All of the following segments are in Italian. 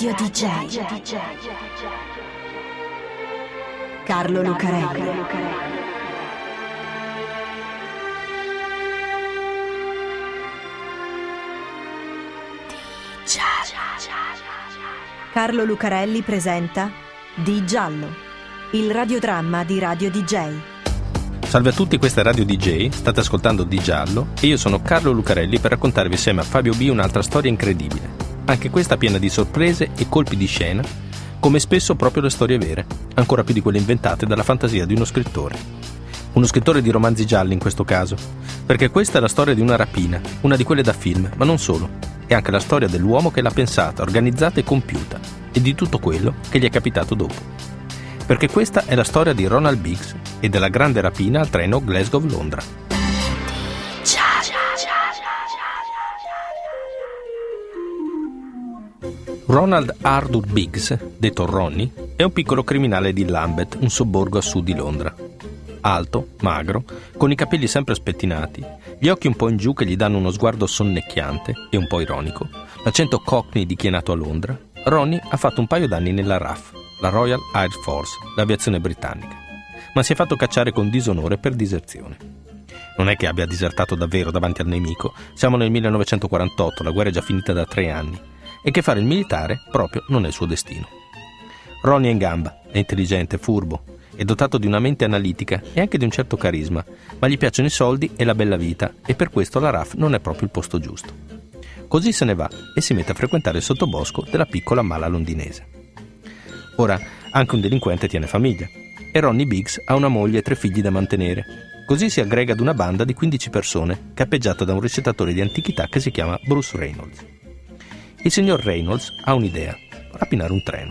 Radio DJ. Carlo Lucarelli. Carlo Lucarelli presenta Di Giallo, il radiodramma di Radio DJ. Salve a tutti, questa è Radio DJ, state ascoltando Di Giallo e io sono Carlo Lucarelli per raccontarvi insieme a Fabio B un'altra storia incredibile. Anche questa piena di sorprese e colpi di scena, come spesso proprio le storie vere, ancora più di quelle inventate dalla fantasia di uno scrittore. Uno scrittore di romanzi gialli in questo caso, perché questa è la storia di una rapina, una di quelle da film, ma non solo. È anche la storia dell'uomo che l'ha pensata, organizzata e compiuta, e di tutto quello che gli è capitato dopo. Perché questa è la storia di Ronald Biggs e della grande rapina al treno Glasgow-Londra. Ronald Arthur Biggs, detto Ronnie, è un piccolo criminale di Lambeth, un sobborgo a sud di Londra. Alto, magro, con i capelli sempre spettinati, gli occhi un po' in giù che gli danno uno sguardo sonnecchiante e un po' ironico, l'accento cockney di chi è nato a Londra, Ronnie ha fatto un paio d'anni nella RAF, la Royal Air Force, l'aviazione britannica, ma si è fatto cacciare con disonore per diserzione. Non è che abbia disertato davvero davanti al nemico, siamo nel 1948, la guerra è già finita da tre anni, e che fare il militare proprio non è il suo destino. Ronnie è in gamba, è intelligente, furbo, è dotato di una mente analitica e anche di un certo carisma, ma gli piacciono i soldi e la bella vita e per questo la RAF non è proprio il posto giusto. Così se ne va e si mette a frequentare il sottobosco della piccola mala londinese. Ora, anche un delinquente tiene famiglia e Ronnie Biggs ha una moglie e tre figli da mantenere. Così si aggrega ad una banda di 15 persone cappeggiata da un ricettatore di antichità che si chiama Bruce Reynolds. Il signor Reynolds ha un'idea, rapinare un treno.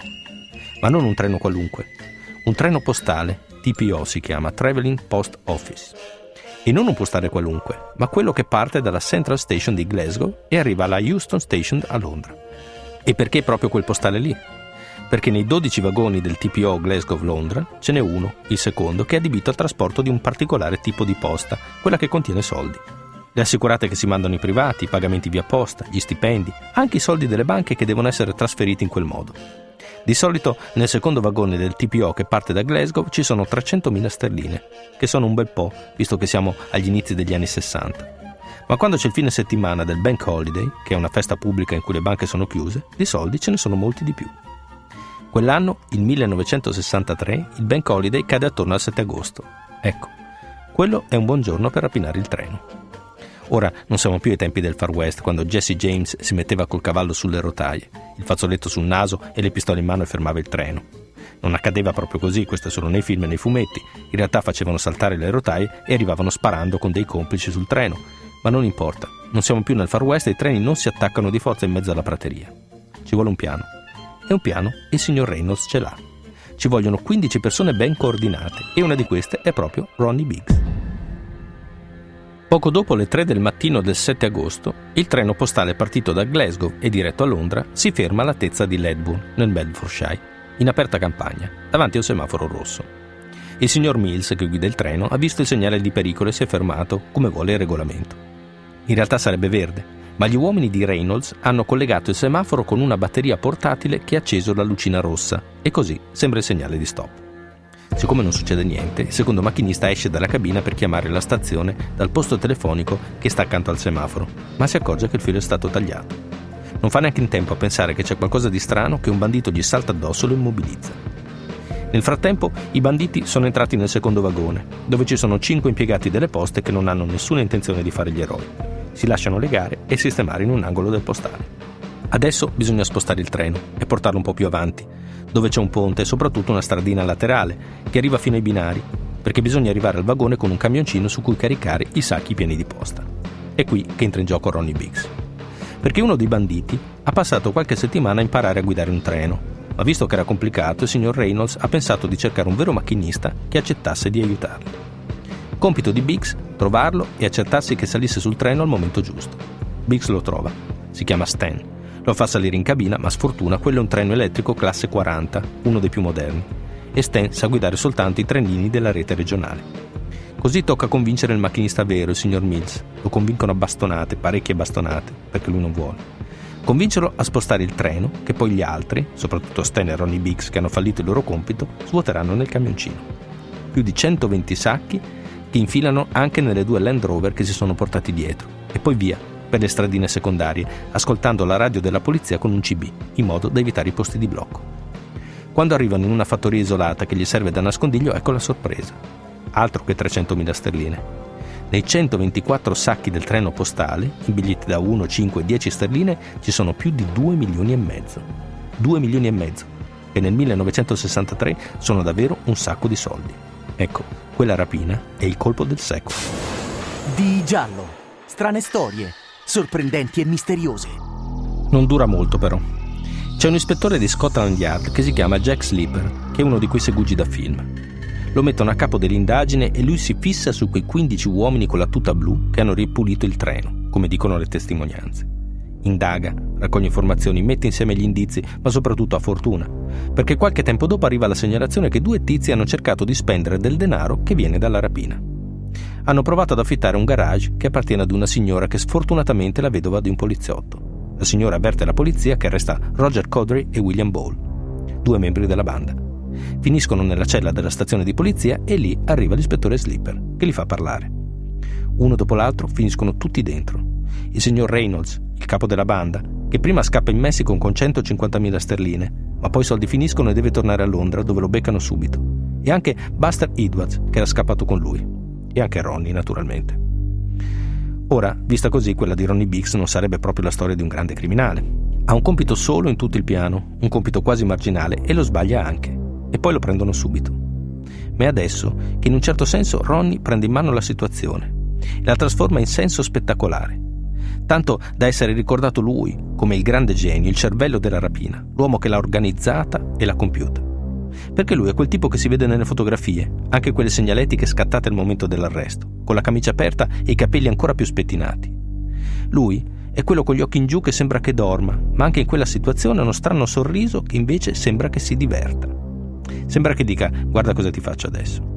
Ma non un treno qualunque, un treno postale, TPO si chiama, Traveling Post Office. E non un postale qualunque, ma quello che parte dalla Central Station di Glasgow e arriva alla Euston Station a Londra. E perché proprio quel postale lì? Perché nei 12 vagoni del TPO Glasgow-Londra ce n'è uno, il secondo, che è adibito al trasporto di un particolare tipo di posta, quella che contiene soldi. Le assicurate che si mandano i privati, i pagamenti via posta, gli stipendi, anche i soldi delle banche che devono essere trasferiti in quel modo. Di solito nel secondo vagone del TPO che parte da Glasgow ci sono 300.000 sterline, che sono un bel po', visto che siamo agli inizi degli anni 60. Ma quando c'è il fine settimana del Bank Holiday, che è una festa pubblica in cui le banche sono chiuse, di soldi ce ne sono molti di più. Quell'anno, il 1963, il Bank Holiday cade attorno al 7 agosto. Ecco, quello è un buon giorno per rapinare il treno. Ora non siamo più ai tempi del Far West, quando Jesse James si metteva col cavallo sulle rotaie, il fazzoletto sul naso e le pistole in mano e fermava il treno. Non accadeva proprio così, questo è solo nei film e nei fumetti. In realtà facevano saltare le rotaie e arrivavano sparando con dei complici sul treno. Ma non importa, non siamo più nel Far West e i treni non si attaccano di forza in mezzo alla prateria. Ci vuole un piano. E un piano il signor Reynolds ce l'ha. Ci vogliono 15 persone ben coordinate e una di queste è proprio Ronnie Biggs. Poco dopo le 3 del mattino del 7 agosto, il treno postale partito da Glasgow e diretto a Londra si ferma all'altezza di Ledburn, nel Bedfordshire, in aperta campagna, davanti a un semaforo rosso. Il signor Mills, che guida il treno, ha visto il segnale di pericolo e si è fermato, come vuole il regolamento. In realtà sarebbe verde, ma gli uomini di Reynolds hanno collegato il semaforo con una batteria portatile che ha acceso la lucina rossa e così sembra il segnale di stop. Siccome non succede niente, il secondo macchinista esce dalla cabina per chiamare la stazione dal posto telefonico che sta accanto al semaforo, ma si accorge che il filo è stato tagliato. Non fa neanche in tempo a pensare che c'è qualcosa di strano che un bandito gli salta addosso e lo immobilizza. Nel frattempo i banditi sono entrati nel secondo vagone, dove ci sono cinque impiegati delle poste che non hanno nessuna intenzione di fare gli eroi. Si lasciano legare e sistemare in un angolo del postale. Adesso bisogna spostare il treno e portarlo un po' più avanti, dove c'è un ponte e soprattutto una stradina laterale che arriva fino ai binari, perché bisogna arrivare al vagone con un camioncino su cui caricare i sacchi pieni di posta. È qui che entra in gioco Ronnie Biggs. Perché uno dei banditi ha passato qualche settimana a imparare a guidare un treno, ma visto che era complicato, il signor Reynolds ha pensato di cercare un vero macchinista che accettasse di aiutarlo. Compito di Biggs, trovarlo e accertarsi che salisse sul treno al momento giusto. Biggs lo trova. Si chiama Stan lo fa salire in cabina, ma sfortuna quello è un treno elettrico classe 40, uno dei più moderni, e Stan sa guidare soltanto i trenini della rete regionale. Così tocca convincere il macchinista vero, il signor Mills. Lo convincono a bastonate, parecchie bastonate, perché lui non vuole. convincerlo a spostare il treno che poi gli altri, soprattutto Stan e Ronnie Biggs che hanno fallito il loro compito, svuoteranno nel camioncino. Più di 120 sacchi che infilano anche nelle due Land Rover che si sono portati dietro e poi via per le stradine secondarie, ascoltando la radio della polizia con un CB, in modo da evitare i posti di blocco. Quando arrivano in una fattoria isolata che gli serve da nascondiglio, ecco la sorpresa. Altro che 300.000 sterline. Nei 124 sacchi del treno postale, in biglietti da 1, 5 e 10 sterline, ci sono più di 2 milioni e mezzo. 2 milioni e mezzo, che nel 1963 sono davvero un sacco di soldi. Ecco, quella rapina è il colpo del secolo. Di giallo. Strane storie, sorprendenti e misteriose. Non dura molto però. C'è un ispettore di Scotland Yard che si chiama Jack Sleeper, che è uno di quei segugi da film. Lo mettono a capo dell'indagine e lui si fissa su quei 15 uomini con la tuta blu che hanno ripulito il treno, come dicono le testimonianze. Indaga, raccoglie informazioni, mette insieme gli indizi, ma soprattutto a fortuna, perché qualche tempo dopo arriva la segnalazione che due tizi hanno cercato di spendere del denaro che viene dalla rapina. Hanno provato ad affittare un garage che appartiene ad una signora che sfortunatamente è la vedova di un poliziotto. La signora avverte la polizia che arresta Roger Codry e William Ball, due membri della banda. Finiscono nella cella della stazione di polizia e lì arriva l'ispettore Slipper, che li fa parlare. Uno dopo l'altro finiscono tutti dentro. Il signor Reynolds, il capo della banda, che prima scappa in Messico con 150.000 sterline, ma poi i soldi finiscono e deve tornare a Londra dove lo beccano subito. E anche Buster Edwards, che era scappato con lui. E anche Ronnie, naturalmente. Ora, vista così, quella di Ronnie Biggs non sarebbe proprio la storia di un grande criminale. Ha un compito solo in tutto il piano, un compito quasi marginale, e lo sbaglia anche e poi lo prendono subito. Ma è adesso che in un certo senso Ronnie prende in mano la situazione la trasforma in senso spettacolare, tanto da essere ricordato lui come il grande genio, il cervello della rapina, l'uomo che l'ha organizzata e l'ha compiuta. Perché lui è quel tipo che si vede nelle fotografie, anche quelle segnaletiche scattate al momento dell'arresto, con la camicia aperta e i capelli ancora più spettinati. Lui è quello con gli occhi in giù che sembra che dorma, ma anche in quella situazione uno strano sorriso che invece sembra che si diverta. Sembra che dica guarda cosa ti faccio adesso.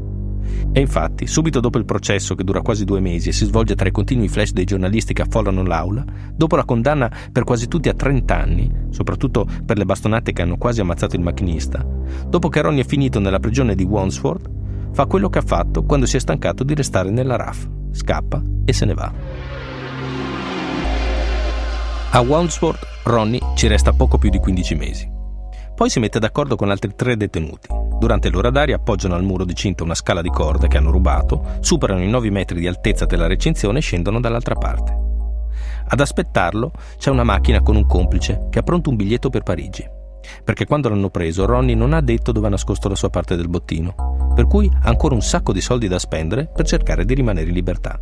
E infatti, subito dopo il processo che dura quasi due mesi e si svolge tra i continui flash dei giornalisti che affollano l'aula, dopo la condanna per quasi tutti a 30 anni, soprattutto per le bastonate che hanno quasi ammazzato il macchinista, dopo che Ronnie è finito nella prigione di Wandsworth, fa quello che ha fatto quando si è stancato di restare nella RAF, scappa e se ne va. A Wandsworth Ronnie ci resta poco più di 15 mesi. Poi si mette d'accordo con altri tre detenuti. Durante l'ora d'aria appoggiano al muro di cinta una scala di corde che hanno rubato, superano i 9 metri di altezza della recinzione e scendono dall'altra parte. Ad aspettarlo c'è una macchina con un complice che ha pronto un biglietto per Parigi. Perché quando l'hanno preso Ronnie non ha detto dove ha nascosto la sua parte del bottino, per cui ha ancora un sacco di soldi da spendere per cercare di rimanere in libertà.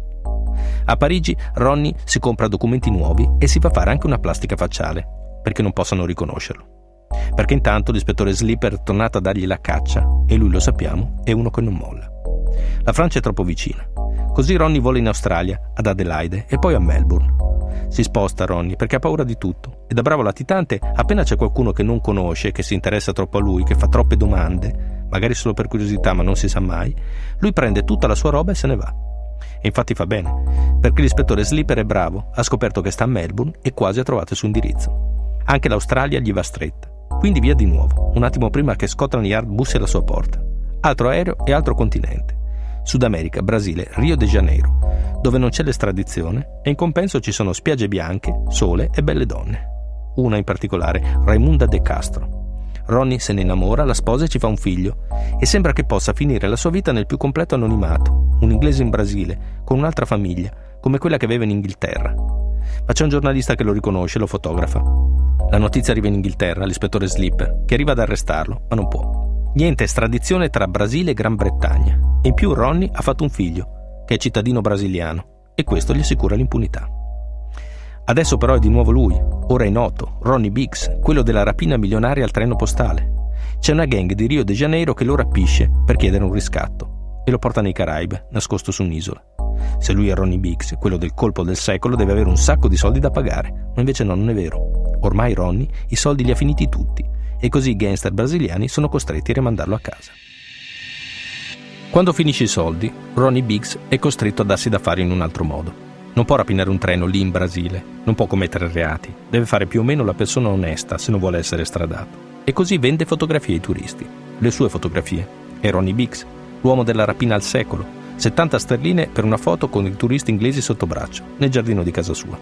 A Parigi Ronnie si compra documenti nuovi e si fa fare anche una plastica facciale, perché non possano riconoscerlo perché intanto l'ispettore Slipper è tornato a dargli la caccia e lui lo sappiamo è uno che non molla. La Francia è troppo vicina. Così Ronnie vola in Australia, ad Adelaide e poi a Melbourne. Si sposta Ronnie perché ha paura di tutto e da bravo latitante appena c'è qualcuno che non conosce, che si interessa troppo a lui, che fa troppe domande, magari solo per curiosità ma non si sa mai, lui prende tutta la sua roba e se ne va. E infatti fa bene, perché l'ispettore Slipper è bravo, ha scoperto che sta a Melbourne e quasi ha trovato il suo indirizzo. Anche l'Australia gli va stretta. Quindi via di nuovo, un attimo prima che Scotland Yard bussi alla sua porta. Altro aereo e altro continente. Sud America, Brasile, Rio de Janeiro, dove non c'è l'estradizione e in compenso ci sono spiagge bianche, sole e belle donne. Una in particolare, Raimunda De Castro. Ronnie se ne innamora, la sposa e ci fa un figlio e sembra che possa finire la sua vita nel più completo anonimato, un inglese in Brasile, con un'altra famiglia, come quella che aveva in Inghilterra. Ma c'è un giornalista che lo riconosce e lo fotografa. La notizia arriva in Inghilterra all'ispettore Slipper, che arriva ad arrestarlo, ma non può. Niente estradizione tra Brasile e Gran Bretagna. In più Ronnie ha fatto un figlio, che è cittadino brasiliano, e questo gli assicura l'impunità. Adesso però è di nuovo lui, ora è noto, Ronnie Biggs, quello della rapina milionaria al treno postale. C'è una gang di Rio de Janeiro che lo rapisce per chiedere un riscatto e lo porta nei Caraibi, nascosto su un'isola. Se lui è Ronnie Biggs, quello del colpo del secolo, deve avere un sacco di soldi da pagare, ma invece no, non è vero. Ormai Ronnie i soldi li ha finiti tutti e così i gangster brasiliani sono costretti a rimandarlo a casa. Quando finisce i soldi, Ronnie Biggs è costretto a darsi da fare in un altro modo. Non può rapinare un treno lì in Brasile, non può commettere reati, deve fare più o meno la persona onesta se non vuole essere stradato. E così vende fotografie ai turisti. Le sue fotografie. E Ronnie Biggs, l'uomo della rapina al secolo, 70 sterline per una foto con i turisti inglesi sotto braccio, nel giardino di casa sua.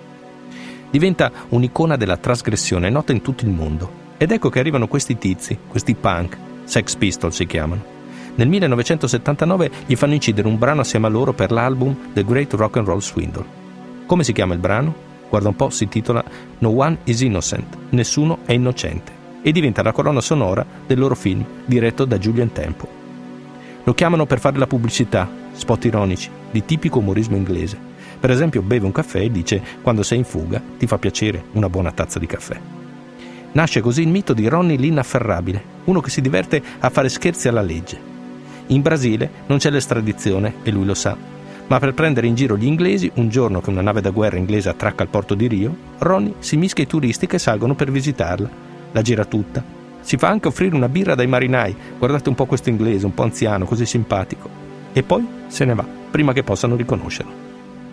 Diventa un'icona della trasgressione nota in tutto il mondo. Ed ecco che arrivano questi tizi, questi punk, Sex Pistols si chiamano. Nel 1979 gli fanno incidere un brano assieme a loro per l'album The Great Rock and Roll Swindle. Come si chiama il brano? Guarda un po', si titola No One is Innocent, Nessuno è innocente, e diventa la colonna sonora del loro film diretto da Julian Tempo. Lo chiamano per fare la pubblicità, spot ironici, di tipico umorismo inglese. Per esempio beve un caffè e dice quando sei in fuga ti fa piacere una buona tazza di caffè. Nasce così il mito di Ronnie l'inafferrabile, uno che si diverte a fare scherzi alla legge. In Brasile non c'è l'estradizione e lui lo sa, ma per prendere in giro gli inglesi, un giorno che una nave da guerra inglese attracca al porto di Rio, Ronnie si mischia ai turisti che salgono per visitarla. La gira tutta. Si fa anche offrire una birra dai marinai. Guardate un po' questo inglese, un po' anziano, così simpatico. E poi se ne va, prima che possano riconoscerlo.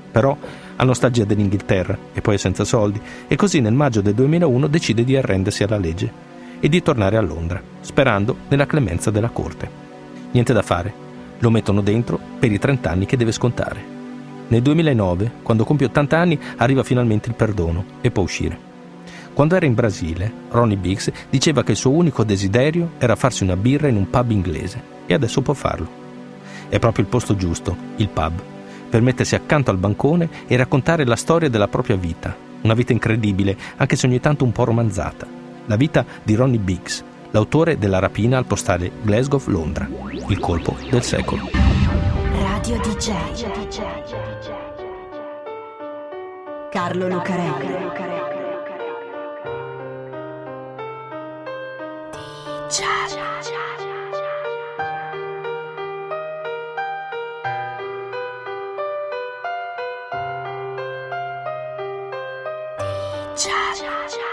Però ha nostalgia dell'Inghilterra e poi è senza soldi e così nel maggio del 2001 decide di arrendersi alla legge e di tornare a Londra, sperando nella clemenza della corte. Niente da fare, lo mettono dentro per i 30 anni che deve scontare. Nel 2009, quando compie 80 anni, arriva finalmente il perdono e può uscire. Quando era in Brasile, Ronnie Biggs diceva che il suo unico desiderio era farsi una birra in un pub inglese e adesso può farlo. È proprio il posto giusto, il pub, per mettersi accanto al bancone e raccontare la storia della propria vita. Una vita incredibile, anche se ogni tanto un po' romanzata. La vita di Ronnie Biggs, l'autore della rapina al postale Glasgow, Londra. Il colpo del secolo. Radio DJ. Carlo Lucarelli. chat.